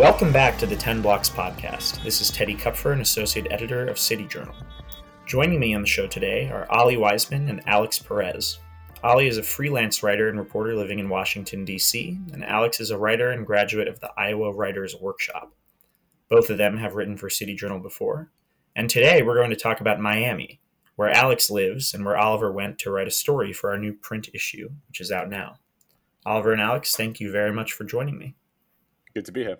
Welcome back to the 10 Blocks podcast. This is Teddy Kupfer, an associate editor of City Journal. Joining me on the show today are Olly Wiseman and Alex Perez. Olly is a freelance writer and reporter living in Washington, D.C., and Alex is a writer and graduate of the Iowa Writers Workshop. Both of them have written for City Journal before. And today we're going to talk about Miami, where Alex lives and where Oliver went to write a story for our new print issue, which is out now. Oliver and Alex, thank you very much for joining me. Good to be here.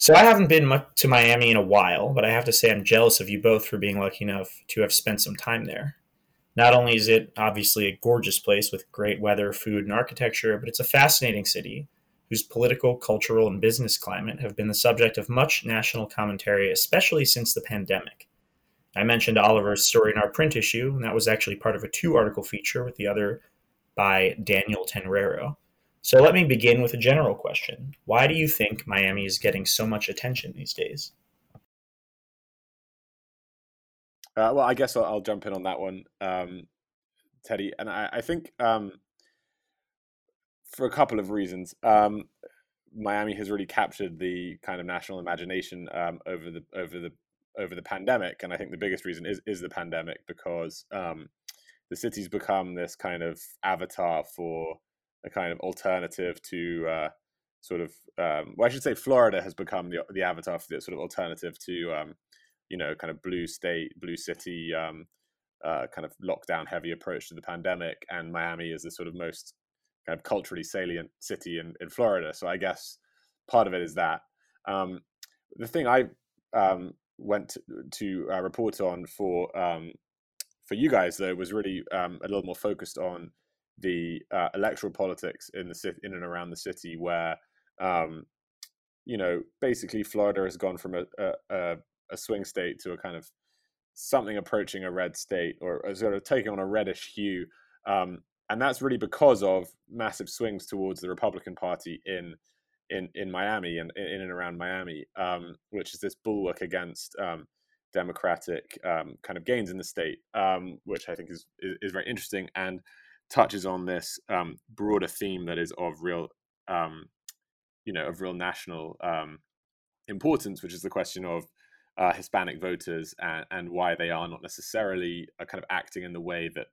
So I haven't been much to Miami in a while, but I have to say I'm jealous of you both for being lucky enough to have spent some time there. Not only is it obviously a gorgeous place with great weather, food, and architecture, but it's a fascinating city whose political, cultural, and business climate have been the subject of much national commentary, especially since the pandemic. I mentioned Oliver's story in our print issue, and that was actually part of a two article feature with the other by Daniel Tenreiro. So let me begin with a general question. Why do you think Miami is getting so much attention these days? Uh, well, I guess I'll, I'll, jump in on that one, um, Teddy. And I, I think um, for a couple of reasons, um, Miami has really captured the kind of national imagination um, over the over the over the pandemic, and I think the biggest reason is is the pandemic because um, the city's become this kind of avatar for a kind of alternative to uh, sort of um, well, I should say Florida has become the the avatar for the sort of alternative to um, you know kind of blue state, blue city, um, uh, kind of lockdown heavy approach to the pandemic, and Miami is the sort of most kind of culturally salient city in, in Florida. So I guess part of it is that. Um, the thing I um, went to, to uh, report on for um, for you guys though was really a little more focused on the uh, electoral politics in the city, in and around the city, where um, you know basically Florida has gone from a, a, a swing state to a kind of something approaching a red state, or sort of taking on a reddish hue, um, and that's really because of massive swings towards the Republican Party in in in Miami and in and around Miami, um, which is this bulwark against um, democratic um, kind of gains in the state, um, which I think is, is, is very interesting. And touches on this um, broader theme that is of real, um, you know, of real national um, importance, which is the question of uh, Hispanic voters and, and, why they are not necessarily uh, kind of acting in the way that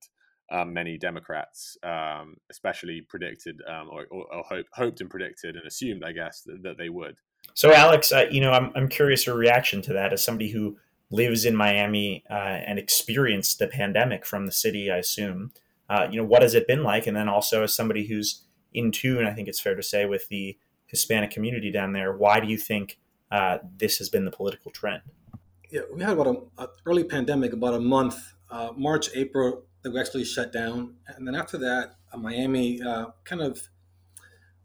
um, many Democrats, um, especially predicted um, or, or, or hope, hoped and predicted and assumed, I guess, that, that they would. So, Alex, uh, you know, I'm, I'm curious your reaction to that as somebody who lives in Miami uh, and experienced the pandemic from the city, I assume uh, you know, what has it been like? And then also as somebody who's in tune, I think it's fair to say, with the Hispanic community down there, why do you think uh, this has been the political trend? Yeah, we had about an early pandemic, about a month, uh, March, April, that we actually shut down. And then after that, uh, Miami uh, kind of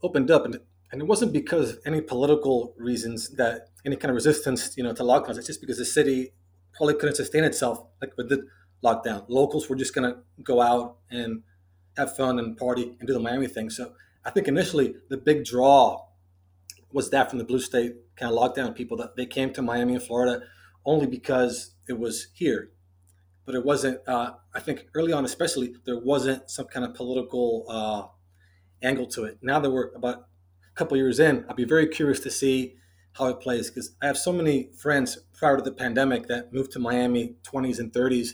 opened up. And, and it wasn't because any political reasons that any kind of resistance, you know, to lockdowns. It's just because the city probably couldn't sustain itself like with the lockdown. Locals were just going to go out and have fun and party and do the Miami thing. So I think initially the big draw was that from the blue state kind of lockdown people that they came to Miami and Florida only because it was here. But it wasn't, uh, I think early on, especially, there wasn't some kind of political uh, angle to it. Now that we're about a couple years in, I'd be very curious to see how it plays because I have so many friends prior to the pandemic that moved to Miami 20s and 30s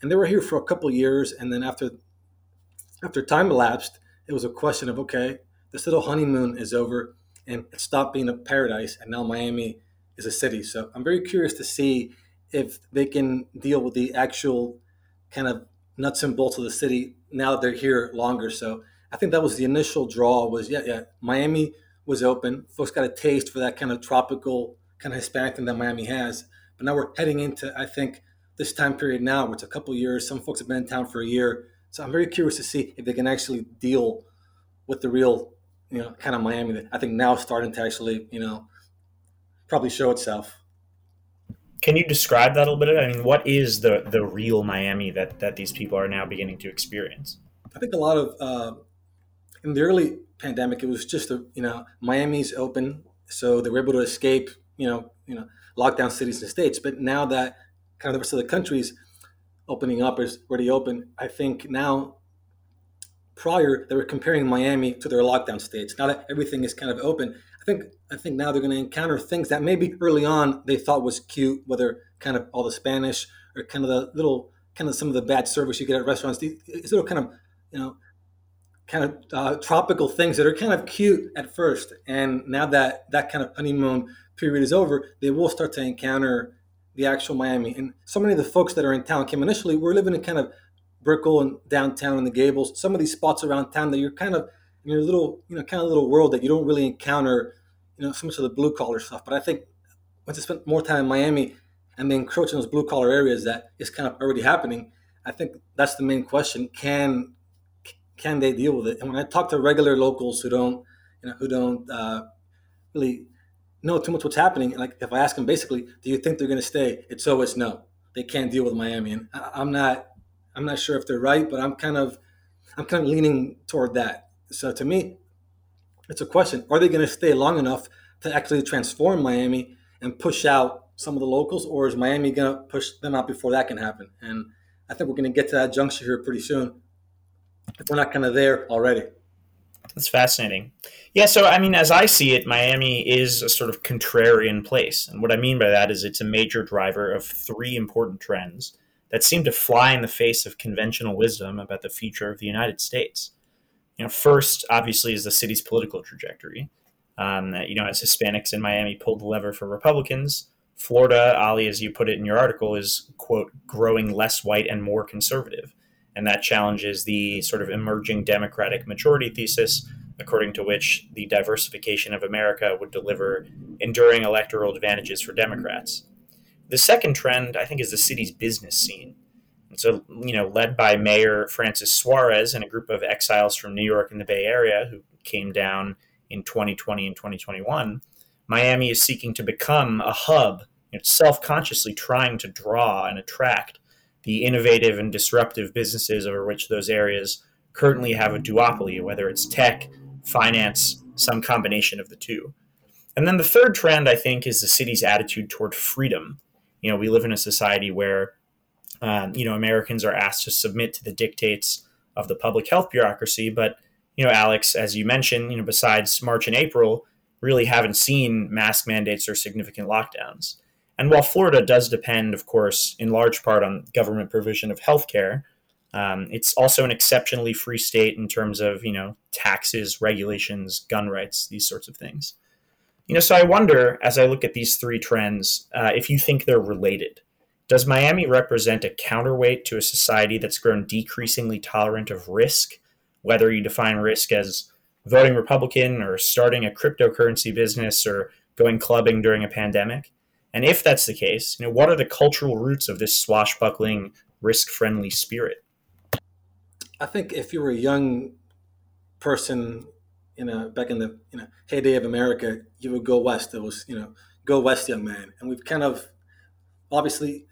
and they were here for a couple years and then after after time elapsed it was a question of okay this little honeymoon is over and it stopped being a paradise and now miami is a city. So i'm very curious to see if they can deal with the actual kind of nuts and bolts of the city now that they're here longer. So i think that was the initial draw was yeah yeah miami was open. Folks got a taste for that kind of tropical kind of hispanic thing that miami has. But now we're heading into i think this time period now, it's a couple years. Some folks have been in town for a year, so I'm very curious to see if they can actually deal with the real, you know, kind of Miami that I think now starting to actually, you know, probably show itself. Can you describe that a little bit? I mean, what is the the real Miami that that these people are now beginning to experience? I think a lot of uh, in the early pandemic, it was just a you know Miami's open, so they were able to escape you know you know lockdown cities and states. But now that kind of the rest of the countries opening up is already open. I think now prior they were comparing Miami to their lockdown states. Now that everything is kind of open, I think I think now they're going to encounter things that maybe early on they thought was cute, whether kind of all the Spanish or kind of the little kind of some of the bad service you get at restaurants. These little kind of you know kind of uh, tropical things that are kind of cute at first, and now that that kind of honeymoon period is over, they will start to encounter the actual Miami. And so many of the folks that are in town came initially we're living in kind of Brickell and downtown in the Gables. Some of these spots around town that you're kind of in your little, you know, kind of little world that you don't really encounter, you know, so much of the blue collar stuff. But I think once I spent more time in Miami and they encroach in those blue collar areas that is kind of already happening, I think that's the main question. Can can they deal with it? And when I talk to regular locals who don't, you know, who don't uh, really know too much what's happening, like if I ask them basically, do you think they're going to stay? It's always no. They can't deal with Miami, and I'm not, I'm not sure if they're right, but I'm kind of, I'm kind of leaning toward that. So to me, it's a question: Are they going to stay long enough to actually transform Miami and push out some of the locals, or is Miami going to push them out before that can happen? And I think we're going to get to that juncture here pretty soon if we're not kind of there already. That's fascinating. Yeah, so I mean, as I see it, Miami is a sort of contrarian place. And what I mean by that is it's a major driver of three important trends that seem to fly in the face of conventional wisdom about the future of the United States. You know, first, obviously, is the city's political trajectory. Um, you know, as Hispanics in Miami pulled the lever for Republicans, Florida, Olly, as you put it in your article, is, quote, growing less white and more conservative and that challenges the sort of emerging democratic majority thesis, according to which the diversification of America would deliver enduring electoral advantages for Democrats. The second trend, I think, is the city's business scene. And so, you know, led by Mayor Francis Suarez and a group of exiles from New York and the Bay Area who came down in 2020 and 2021, Miami is seeking to become a hub, you know, self consciously trying to draw and attract the innovative and disruptive businesses over which those areas currently have a duopoly, whether it's tech, finance, some combination of the two. And then the third trend, I think, is the city's attitude toward freedom. You know, we live in a society where, um, you know, Americans are asked to submit to the dictates of the public health bureaucracy. But, you know, Alex, as you mentioned, you know, besides March and April, really haven't seen mask mandates or significant lockdowns. And while Florida does depend, of course, in large part on government provision of healthcare, um, it's also an exceptionally free state in terms of you know taxes, regulations, gun rights, these sorts of things. You know, so I wonder as I look at these three trends, uh, if you think they're related. Does Miami represent a counterweight to a society that's grown decreasingly tolerant of risk, whether you define risk as voting Republican or starting a cryptocurrency business or going clubbing during a pandemic? And if that's the case, you know, what are the cultural roots of this swashbuckling, risk-friendly spirit? I think if you were a young person, you know, back in the you know heyday of America, you would go west. It was you know, go west, young man. And we've kind of, obviously,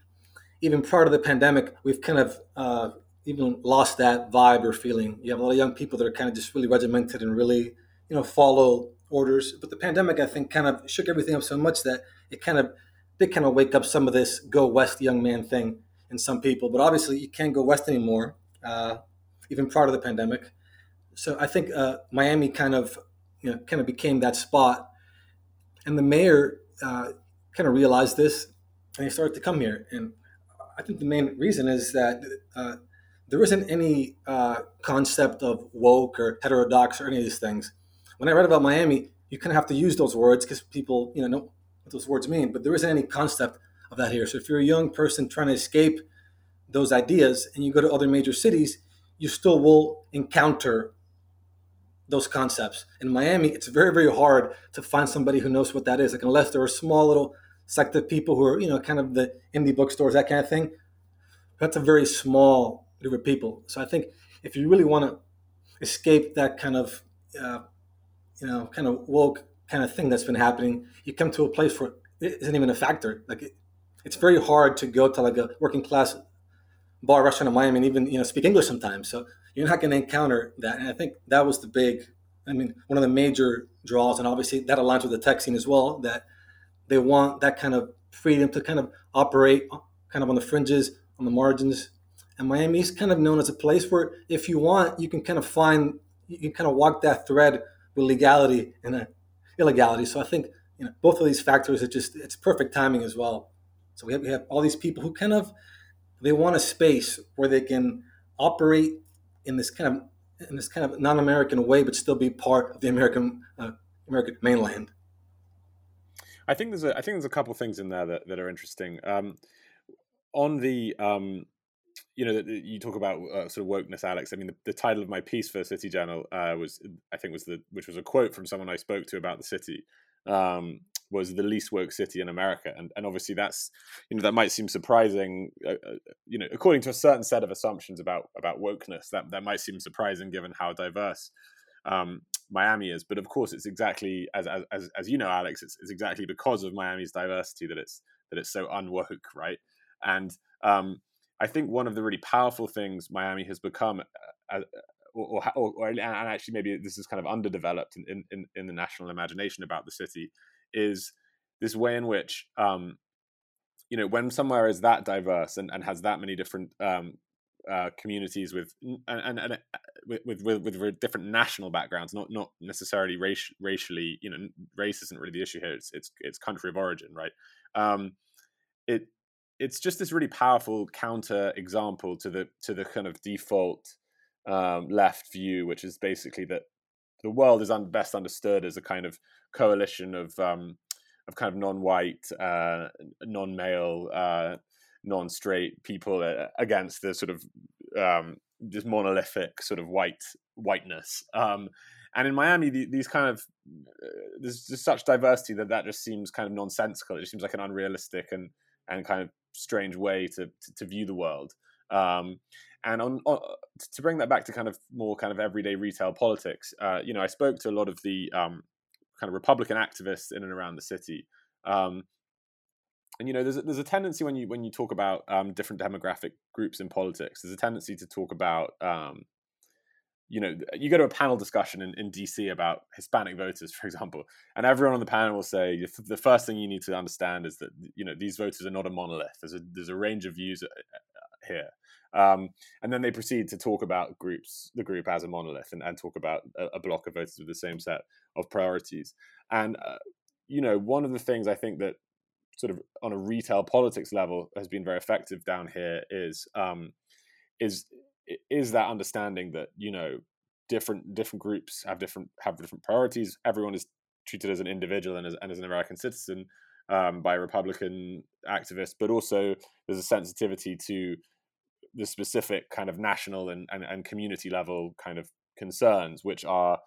even prior to the pandemic, we've kind of uh, even lost that vibe or feeling. You have a lot of young people that are kind of just really regimented and really, you know, follow orders. But the pandemic, I think, kind of shook everything up so much that it kind of did kind of wake up some of this go west young man thing in some people. But obviously, you can't go west anymore, uh, even prior to the pandemic. So I think uh, Miami kind of you know kind of became that spot, and the mayor uh, kind of realized this, and he started to come here. And I think the main reason is that uh, there isn't any uh, concept of woke or heterodox or any of these things. When I read about Miami, you kind of have to use those words because people, you know, what those words mean, but there isn't any concept of that here. So if you're a young person trying to escape those ideas and you go to other major cities, you still will encounter those concepts. In Miami, it's very, very hard to find somebody who knows what that is. Like unless there are small little sect of people who are, you know, kind of the indie bookstores, that kind of thing. That's a very small group of people. So I think if you really want to escape that kind of, uh, you know, kind of woke kind of thing that's been happening, you come to a place where it isn't even a factor. Like it, it's very hard to go to like a working class bar restaurant in Miami and even you know speak English sometimes. So you're not going to encounter that. And I think that was the big, I mean, one of the major draws, and obviously that aligns with the tech scene as well. That they want that kind of freedom to kind of operate kind of on the fringes, on the margins, And Miami is kind of known as a place where, if you want, you can kind of find, you can kind of walk that thread with legality and illegality. So I think you know both of these factors are just it's perfect timing as well. So we have, we have all these people who kind of they want a space where they can operate in this kind of in this kind of non-American way, but still be part of the American uh, American mainland. I think there's a I think there's a couple things in there that, that are interesting. Um, on the um, you know, that you talk about uh, sort of wokeness, Alex. I mean, the, the, title of my piece for City Journal uh, was, I think, was the which was a quote from someone I spoke to about the city. Um, was the least woke city in America, and and obviously that's you know that might seem surprising. Uh, uh you know, according to a certain set of assumptions about about wokeness, that that might seem surprising given how diverse um, Miami is. But of course, it's exactly as as as you know, Alex. It's, it's exactly because of Miami's diversity that it's that it's so unwoke, right? And um, I think one of the really powerful things Miami has become, uh, uh or, or, or, and actually maybe this is kind of underdeveloped in, in, in the national imagination about the city, is this way in which, um, you know, when somewhere is that diverse and, and has that many different um, uh, communities with and, and, and uh, with, with, with different national backgrounds, not not necessarily race, racially. You know, race isn't really the issue here. It's it's it's country of origin, right? Um, it it's just this really powerful counter example to the to the kind of default um, left view, which is basically that the world is un- best understood as a kind of coalition of um, of kind of non-white, uh, non-male, uh, non-straight people uh, against the sort of um, this monolithic sort of white whiteness. Um, and in Miami, the, these kind of uh, there's just such diversity that that just seems kind of nonsensical. It just seems like an unrealistic and and kind of strange way to to, to view the world. Um, and on, on, to bring that back to kind of more kind of everyday retail politics, uh, you know, I spoke to a lot of the um, kind of Republican activists in and around the city. Um, and you know, there's a, there's a tendency when you when you talk about um, different demographic groups in politics, there's a tendency to talk about um, you know, you go to a panel discussion in, in DC about Hispanic voters, for example, and everyone on the panel will say the first thing you need to understand is that you know these voters are not a monolith. There's a there's a range of views uh, uh, here, um, and then they proceed to talk about groups, the group as a monolith, and, and talk about a, a, block of voters with the same set of priorities. And uh, you know, one of the things I think that sort of on a retail politics level has been very effective down here is um, is is that understanding that you know different different groups have different have different priorities. Everyone is treated as an individual and as, and as an American citizen um, by Republican activists, but also there's a sensitivity to the specific kind of national and, and, and community level kind of concerns, which are,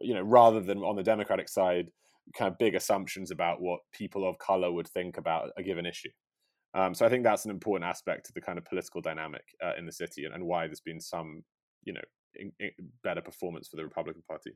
you know, rather than on the Democratic side, kind of big assumptions about what people of color would think about a given issue. Um, so I think that's an important aspect of the kind of political dynamic uh, in the city and, and, why there's been some, you know, in, in better performance for the Republican Party.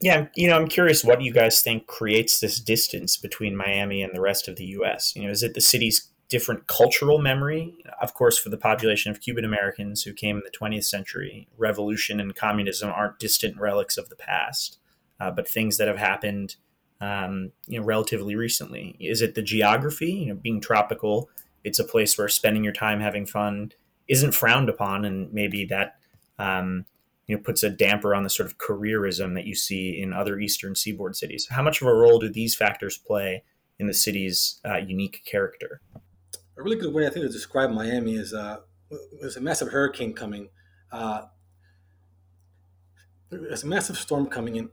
Yeah, you know, I'm curious what you guys think creates this distance between Miami and the rest of the U.S. You know, is it the city's different cultural memory? Of course, for the population of Cuban Americans who came in the 20th century, revolution and communism aren't distant relics of the past, uh, but things that have happened um, you know, relatively recently? Is it the geography? You know, being tropical, it's a place where spending your time having fun isn't frowned upon, and maybe that um, you know puts a damper on the sort of careerism that you see in other eastern seaboard cities. How much of a role do these factors play in the city's uh, unique character? A really good way I think to describe Miami is uh, there's a massive hurricane coming. Uh, there's a massive storm coming in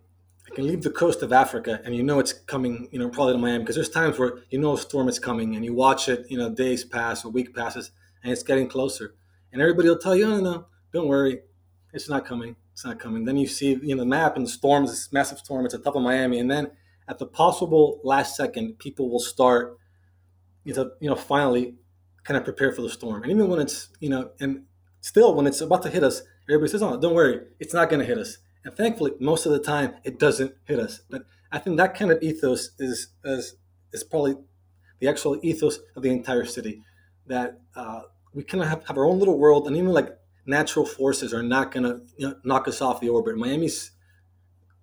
I can leave the coast of Africa and you know it's coming, you know, probably to Miami because there's times where you know a storm is coming and you watch it, you know, days pass, a week passes, and it's getting closer. And everybody will tell you, oh, no, don't worry, it's not coming, it's not coming. Then you see, you know, the map and the storms, this massive storm, it's at the top of Miami. And then at the possible last second, people will start, you know, you know, finally kind of prepare for the storm. And even when it's, you know, and still when it's about to hit us, everybody says, oh, don't worry, it's not going to hit us and thankfully, most of the time, it doesn't hit us. But I think that kind of ethos is is, is probably the actual ethos of the entire city. That uh, we kind of have, have our own little world, and even like natural forces are not going to you know, knock us off the orbit. Miami's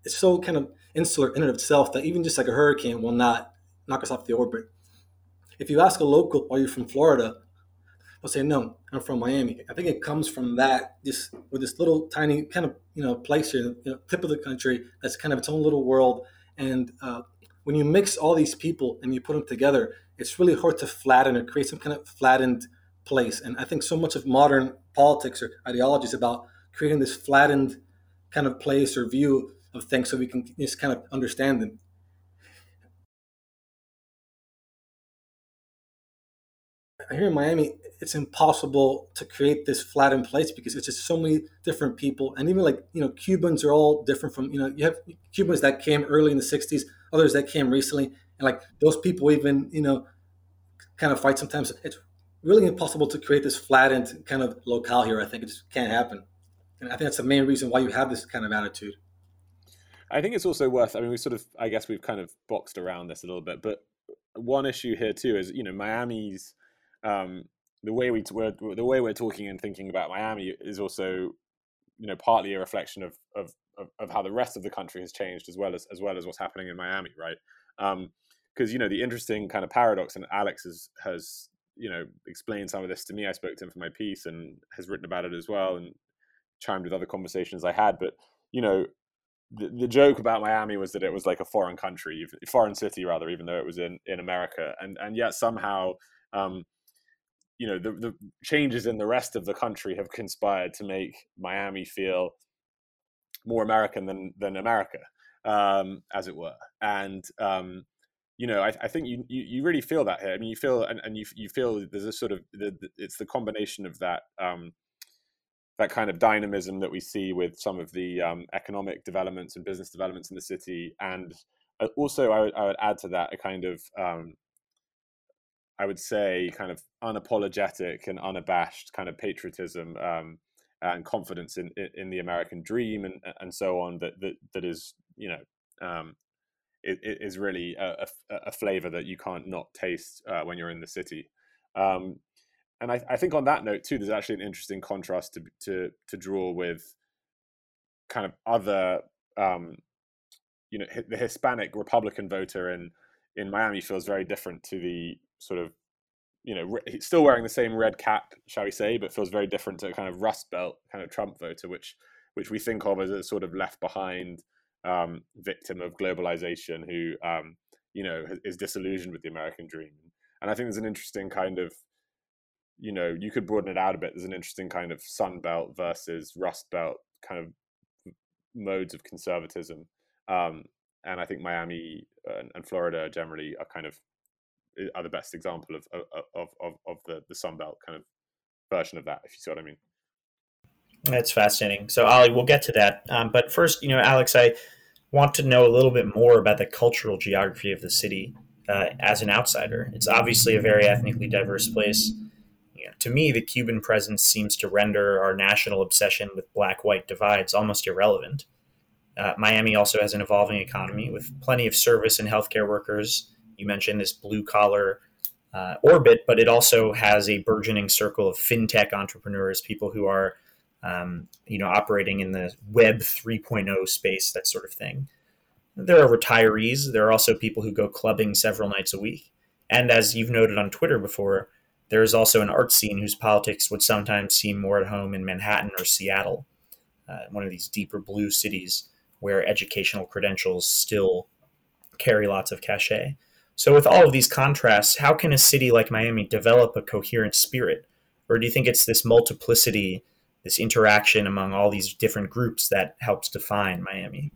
it's so kind of insular in and of itself that even just like a hurricane will not knock us off the orbit. If you ask a local, are you from Florida? Will say, "No, I'm from Miami." I think it comes from that just with this little tiny kind of you know place here, you know, tip of the country that's kind of its own little world. And uh, when you mix all these people and you put them together, it's really hard to flatten or create some kind of flattened place. And I think so much of modern politics or ideology is about creating this flattened kind of place or view of things so we can just kind of understand them. Here in Miami, it's impossible to create this flattened place because it's just so many different people, and even like you know, Cubans are all different from you know you have Cubans that came early in the '60s, others that came recently, and like those people even you know kind of fight sometimes. It's really impossible to create this flattened kind of locale here. I think it just can't happen. And I think that's the main reason why you have this kind of attitude. I think it's also worth. I mean, we sort of, I guess, we've kind of boxed around this a little bit, but one issue here too is, you know, Miami's um, the way we we're, the way we're talking and thinking about Miami is also, you know, partly a reflection of of of, of how the rest of the country has changed as well as as well as what's happening in Miami, right? Because um, you know the interesting kind of paradox, and Alex has has you know explained some of this to me. I spoke to him for my piece and has written about it as well, and chimed with other conversations I had. But you know, the, the joke about Miami was that it was like a foreign country, foreign city rather, even though it was in in America, and and yet somehow. Um, you know the, the changes in the rest of the country have conspired to make Miami feel more American than than America, um, as it were. And um, you know, I, I think you, you, you really feel that here. I mean, you feel and, and you you feel there's a sort of the, the, it's the combination of that um, that kind of dynamism that we see with some of the um, economic developments and business developments in the city, and uh, also I would, I would add to that a kind of um, I would say kind of unapologetic and unabashed kind of patriotism um, and confidence in, in the American dream and and so on that that, that is you know um, it, it is really a, a, a, flavor that you can't not taste uh, when you're in the city. Um, and I, I, think on that note too, there's actually an interesting contrast to to to draw with kind of other, um, you know, the Hispanic Republican voter in in Miami feels very different to the sort of, you know, still wearing the same red cap, shall we say, but feels very different to a kind of Rust Belt kind of Trump voter, which which we think of as a sort of left behind um, victim of globalization who um, you know is disillusioned with the American dream. And I think there's an interesting kind of you know, you could broaden it out a bit. There's an interesting kind of Sun Belt versus Rust Belt kind of modes of conservatism. Um, and I think Miami and, and, Florida generally are kind of are the best example of of of, of the the Sun Belt kind of version of that, if you see what I mean. That's fascinating. So, Olly, we'll get to that. Um, but first, you know, Alex, I want to know a little bit more about the cultural geography of the city uh, as an outsider. It's obviously a very ethnically diverse place to me, the Cuban presence seems to render our national obsession with black white divides almost irrelevant. Uh, Miami also has an evolving economy with plenty of service and healthcare workers. You mentioned this blue collar uh, orbit, but it also has a burgeoning circle of fintech entrepreneurs, people who are, um, you know, operating in the Web 3.0 space, that sort of thing. There are retirees. There are also people who go clubbing several nights a week. And as you've noted on Twitter before, there is also an art scene whose politics would sometimes seem more at home in Manhattan or Seattle, uh, one of these deeper blue cities where educational credentials still carry lots of cachet. So, with all of these contrasts, how can a city like Miami develop a coherent spirit? Or do you think it's this multiplicity, this interaction among all these different groups that helps define Miami?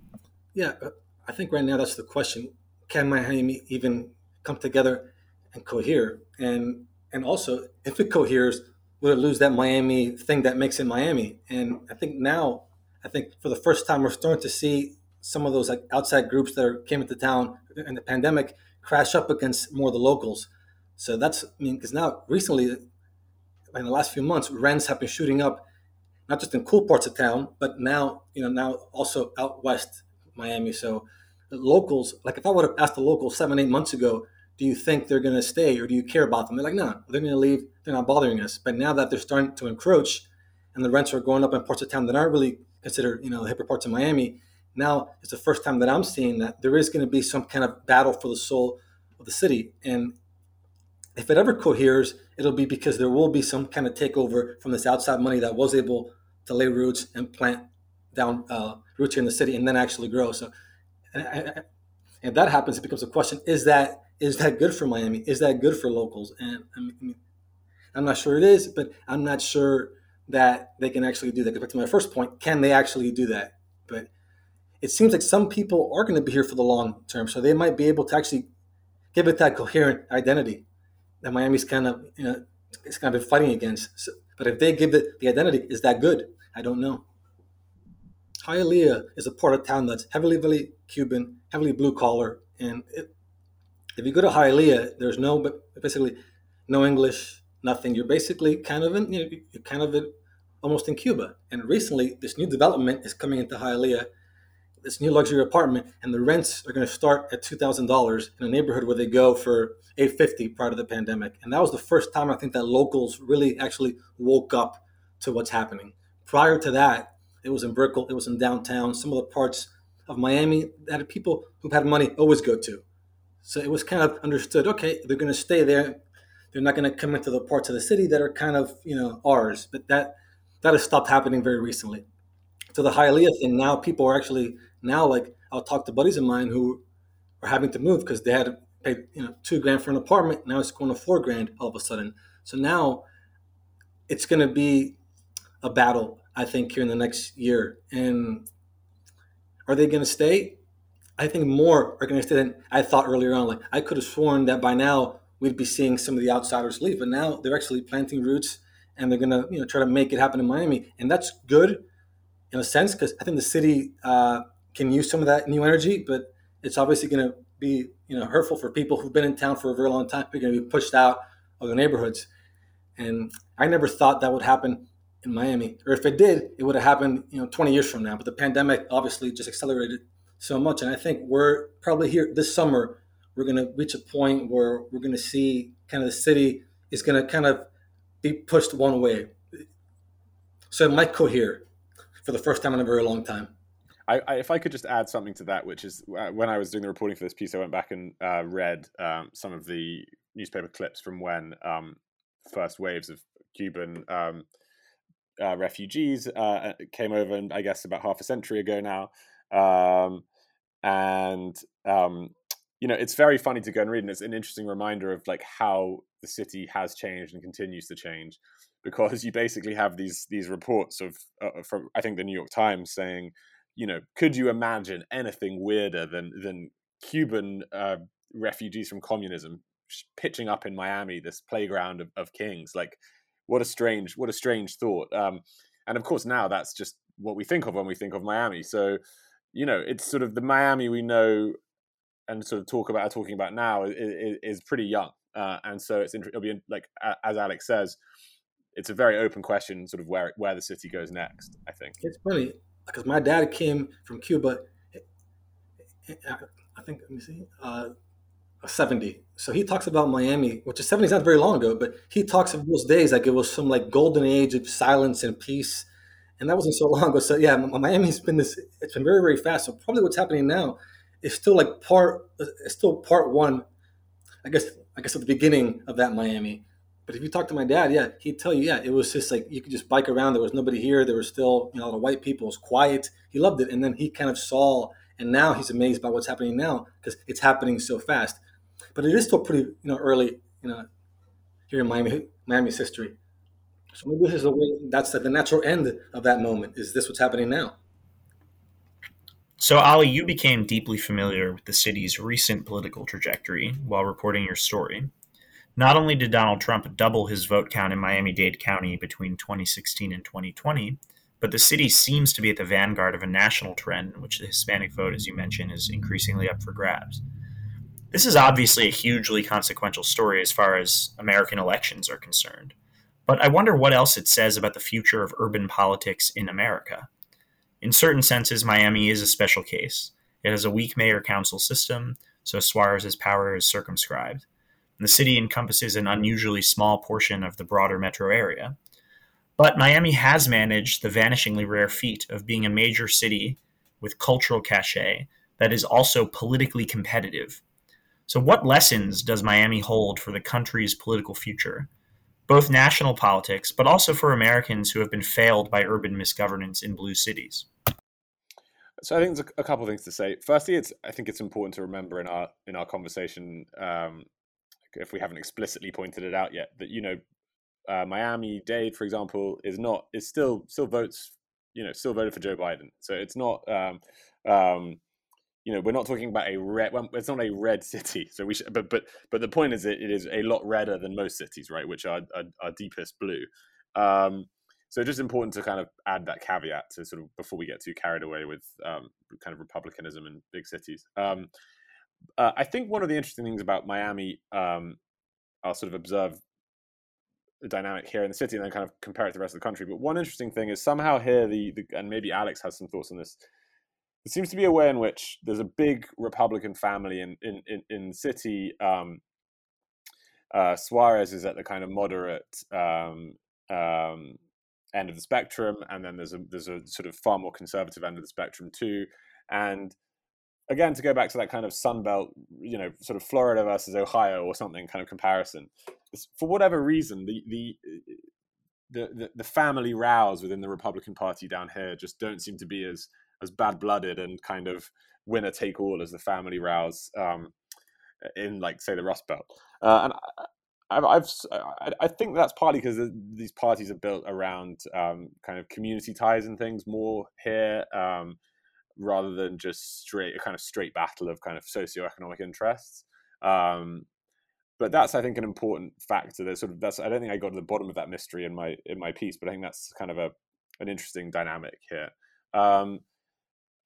Yeah, uh, I think right now that's the question. Can Miami even come together and cohere? And and also if it coheres, will it lose that Miami thing that makes it Miami? And I think now, I think for the first time, we're starting to see some of those like outside groups that are, came into town in the pandemic crash up against more of the locals. So that's I mean because now recently, in the last few months, rents have been shooting up, not just in cool parts of town, but now you know now also out west Miami. So the locals, like if I would have asked the locals seven eight months ago do you think they're going to stay or do you care about them? They're like, no, they're going to leave. They're not bothering us. But now that they're starting to encroach and the rents are going up in parts of town that aren't really considered, you know, the hipper parts of Miami, now it's the first time that I'm seeing that there is going to be some kind of battle for the soul of the city. And if it ever coheres, it'll be because there will be some kind of takeover from this outside money that was able to lay roots and plant down uh, roots here in the city and then actually grow. So, and, and that happens, it becomes a question: Is that is that good for Miami? Is that good for locals? And I mean, I'm not sure it is, but I'm not sure that they can actually do that. Go back to my first point: Can they actually do that? But it seems like some people are going to be here for the long term, so they might be able to actually give it that coherent identity that Miami's kind of you know it's kind of been fighting against. So, but if they give it the identity, is that good? I don't know. Hialeah is a part of town that's heavily, heavily Cuban, heavily blue collar, and it, if you go to Hialeah, there's no but basically no English, nothing. You're basically kind of in, you know, you're kind of almost in Cuba. And recently, this new development is coming into Hialeah this new luxury apartment, and the rents are going to start at two thousand dollars in a neighborhood where they go for eight fifty prior to the pandemic. And that was the first time I think that locals really actually woke up to what's happening. Prior to that, it was in Brickell, it was in downtown, some of the parts of Miami that people who've had money always go to. So it was kind of understood. Okay, they're going to stay there. They're not going to come into the parts of the city that are kind of you know ours. But that that has stopped happening very recently. So the Hialeah thing now, people are actually now, like I'll talk to buddies of mine who are having to move because they had to pay you know two grand for an apartment. Now it's going to four grand all of a sudden. So now it's going to be a battle, I think, here in the next year. And are they going to stay? I think more are going to stay than I thought earlier on. Like I could have sworn that by now we'd be seeing some of the outsiders leave, but now they're actually planting roots and they're going to you know try to make it happen in Miami, and that's good in a sense because I think the city uh, can use some of that new energy, but it's obviously going to be you know hurtful for people who've been in town for a very long time. They're going to be pushed out of the neighborhoods, and I never thought that would happen in Miami, or if it did, it would have happened you know 20 years from now. But the pandemic obviously just accelerated so much, and I think we're probably here this summer. We're going to reach a point where we're going to see kind of the city is going to kind of be pushed one way. So it might cohere for the first time in a very long time. I, I, if I could just add something to that, which is uh, when I was doing the reporting for this piece, I went back and uh, read um, some of the newspaper clips from when um, first waves of Cuban um, uh, refugees uh, uh, came over, and I guess about half a century ago now. Um, and um, you know, it's very funny to go and read, and it's an interesting reminder of like how the city has changed and continues to change, because you basically have these these reports of uh, from I think the New York Times saying you know, could you imagine anything weirder than than Cuban uh, refugees from communism pitching up in Miami, this playground of, of kings? Like, what a strange, what a strange thought. Um, and of course, now that's just what we think of when we think of Miami. So, you know, it's sort of the Miami we know and sort of talk about talking about now is, is, pretty young, uh, and so it's it'll be like as Alex says, it's a very open question, sort of where where the city goes next. I think it's funny because my dad came from Cuba. I think let me see, uh, seventy. So he talks about Miami, which is seventy is not very long ago, but he talks of those days like it was some like golden age of silence and peace, and that wasn't so long ago. So yeah, Miami's been this. It's been very very fast. So probably what's happening now is still like part. It's still part one. I guess I guess at the beginning of that Miami. But if you talk to my dad, yeah, he'd tell you, yeah, it was just like you could just bike around. There was nobody here. There was still, you know, a lot of white people. It was quiet. He loved it. And then he kind of saw, and now he's amazed by what's happening now because it's happening so fast. But it is still pretty, you know, early, you know, here in Miami, Miami's history. So maybe this is the way. That's the natural end of that moment. Is this what's happening now? So, Olly, you became deeply familiar with the city's recent political trajectory while reporting your story. Not only did Donald Trump double his vote count in Miami Dade County between 2016 and 2020, but the city seems to be at the vanguard of a national trend in which the Hispanic vote, as you mentioned, is increasingly up for grabs. This is obviously a hugely consequential story as far as American elections are concerned, but I wonder what else it says about the future of urban politics in America. In certain senses, Miami is a special case. It has a weak mayor council system, so Suarez's power is circumscribed And the city encompasses an unusually small portion of the broader metro area. But Miami has managed the vanishingly rare feat of being a major city with cultural cachet that is also politically competitive. So, what lessons does Miami hold for the country's political future? Both national politics, but also for Americans who have been failed by urban misgovernance in blue cities. So I think there's a, couple of things to say. Firstly, it's I think it's important to remember in our in our conversation, um, if we haven't explicitly pointed it out yet, that you know, uh, Miami Dade, for example, is not is still still votes, you know, still voted for Joe Biden. So it's not, um, um, you know, we're not talking about a red. Well, it's not a red city. So we should, but but but the point is, it, it is a lot redder than most cities, right? Which are are, are deepest blue. Um, so just important to kind of add that caveat to sort of before we get too carried away with um, kind of republicanism in big cities. Um, uh, I think one of the interesting things about Miami, um, I'll sort of observe the dynamic here in the city and then kind of compare it to the rest of the country. But one interesting thing is somehow here the, the and maybe Alex has some thoughts on this. There seems to be a way in which there's a big Republican family in in in, in the city. Um, uh, Suarez is at the kind of moderate um, um, end of the spectrum, and then there's a there's a sort of far more conservative end of the spectrum too. And again, to go back to that kind of Sun Belt, you know, sort of Florida versus Ohio or something kind of comparison, for whatever reason, the the the, the, the family rows within the Republican Party down here just don't seem to be as as bad blooded and kind of winner take all as the family rows um, in like say the Rust Belt. Uh, and I've, I've I think that's partly because these parties are built around um, kind of community ties and things more here, um, rather than just straight a kind of straight battle of kind of socioeconomic interests. Um, but that's I think an important factor. There's sort of that's I don't think I got to the bottom of that mystery in my in my piece, but I think that's kind of a an interesting dynamic here. Um,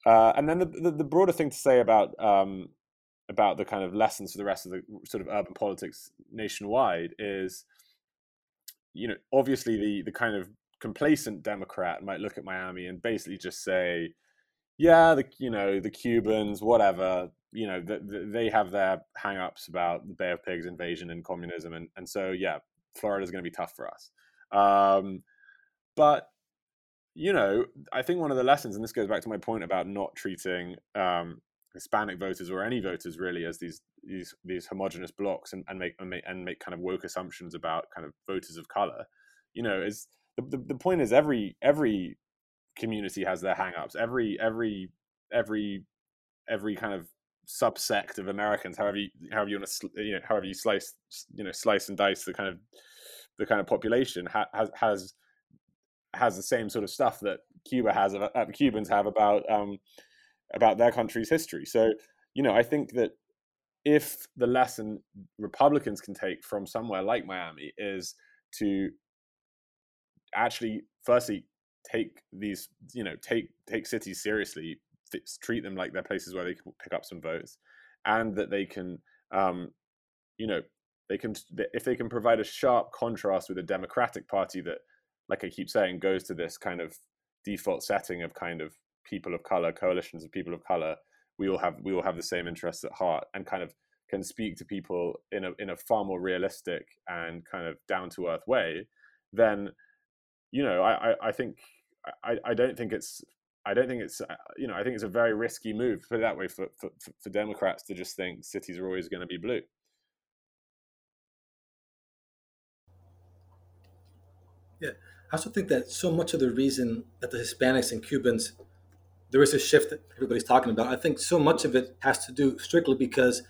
uh, and then the, the, the broader thing to say about um, about the kind of lessons for the rest of the sort of urban politics nationwide is you know obviously the the kind of complacent democrat might look at miami and basically just say yeah the you know the cubans whatever you know the, the, they have their hang-ups about the bay of pigs invasion and communism and, and so yeah florida's going to be tough for us. Um, but you know i think one of the lessons and this goes back to my point about not treating um, Hispanic voters or any voters really as these these these homogenous blocks and, and make and make and make kind of woke assumptions about kind of voters of color. You know, is the, the, the point is every every community has their hangups. Every every every every kind of subsect of Americans, however you however you want to you know however you slice you know slice and dice the kind of the kind of population ha- has has has the same sort of stuff that Cuba has uh, Cubans have about um, about their country's history. So, you know, I think that if the lesson Republicans can take from somewhere like Miami is to actually, firstly, take these, you know, take take cities seriously, treat them like they're places where they can pick up some votes, and that they can, um, you know, they can if they can provide a sharp contrast with a Democratic Party that, like I keep saying, goes to this kind of default setting of kind of people of color, coalitions of people of color, we all have we all have the same interests at heart, and kind of can speak to people in a in a far more realistic and kind of down to earth way, then you know I I, I think I, I don't think it's I don't think it's uh, you know I think it's a very risky move put it that way for for, for Democrats to just think cities are always going to be blue. Yeah, I also think that so much of the reason that the Hispanics and Cubans there is a shift that everybody's talking about. I think so much of it has to do strictly because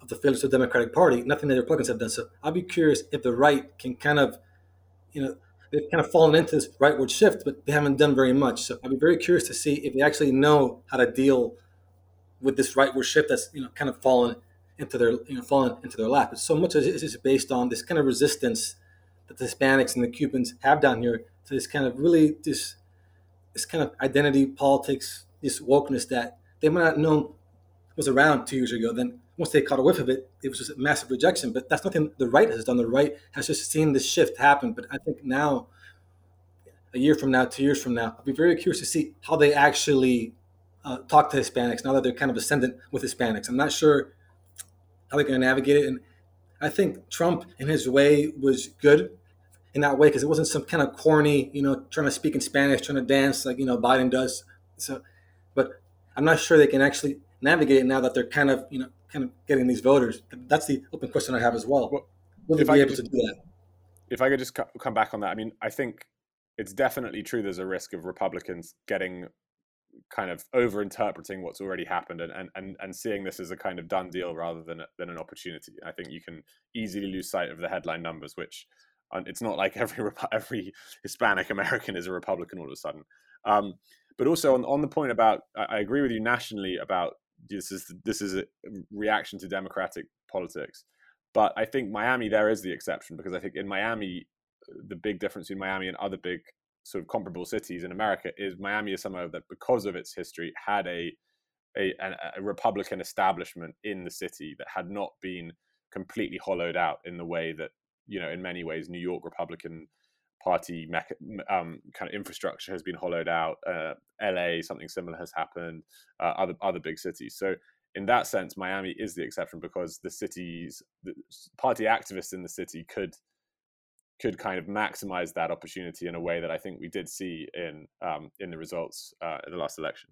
of the failures of the Democratic Party, nothing that the Republicans have done. So I'd be curious if the right can kind of, you know, they've kind of fallen into this rightward shift, but they haven't done very much. So I'd be very curious to see if they actually know how to deal with this rightward shift that's you know kind of fallen into their you know fallen into their lap. But so much of it is based on this kind of resistance that the Hispanics and the Cubans have down here to this kind of really this this kind of identity politics, this wokeness that they might not know was around two years ago. Then once they caught a whiff of it, it was just a massive rejection. But that's nothing the right has done. The right has just seen this shift happen. But I think now, a year from now, two years from now, I'll be very curious to see how they actually uh, talk to Hispanics now that they're kind of ascendant with Hispanics. I'm not sure how they're going to navigate it. And I think Trump, in his way, was good in that way because it wasn't some kind of corny, you know, trying to speak in Spanish, trying to dance like you know Biden does. So, but I'm not sure they can actually navigate it now that they're kind of you know kind of getting these voters? That's the open question I have as well. well Will they be able just, to do that? If I could just come back on that, I mean, I think it's definitely true. There's a risk of Republicans getting kind of over interpreting what's already happened and, and, and, and seeing this as a kind of done deal rather than, than an opportunity. I think you can easily lose sight of the headline numbers, which it's not like every every Hispanic American is a Republican all of a sudden. Um, but also on, on the point about, I agree with you nationally about this is this is a reaction to democratic politics. But I think Miami there is the exception because I think in Miami the big difference between Miami and other big sort of comparable cities in America is Miami is somewhere that because of its history had a a, a Republican establishment in the city that had not been completely hollowed out in the way that you know in many ways New York Republican Party um, kind of infrastructure has been hollowed out. Uh, LA something similar has happened. Uh, other other big cities. So in that sense, Miami is the exception because the cities, the party activists in the city could could kind of maximize that opportunity in a way that I think we did see in um, in the results uh, in the last election.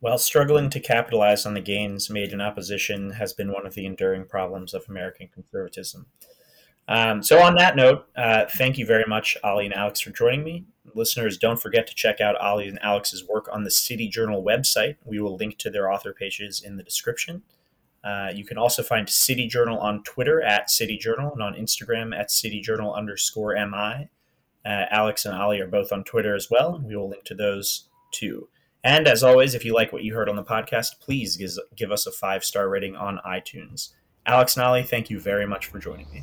While struggling to capitalize on the gains made in opposition has been one of the enduring problems of American conservatism. Um, so, on that note, uh, thank you very much, Olly and Alex, for joining me. Listeners, don't forget to check out Olly and Alex's work on the City Journal website. We will link to their author pages in the description. Uh, you can also find City Journal on Twitter at City Journal and on Instagram at City Journal underscore MI. Uh, Alex and Olly are both on Twitter as well. and We will link to those too. And as always, if you like what you heard on the podcast, please give, give us a five star rating on iTunes. Alex and Olly, thank you very much for joining me.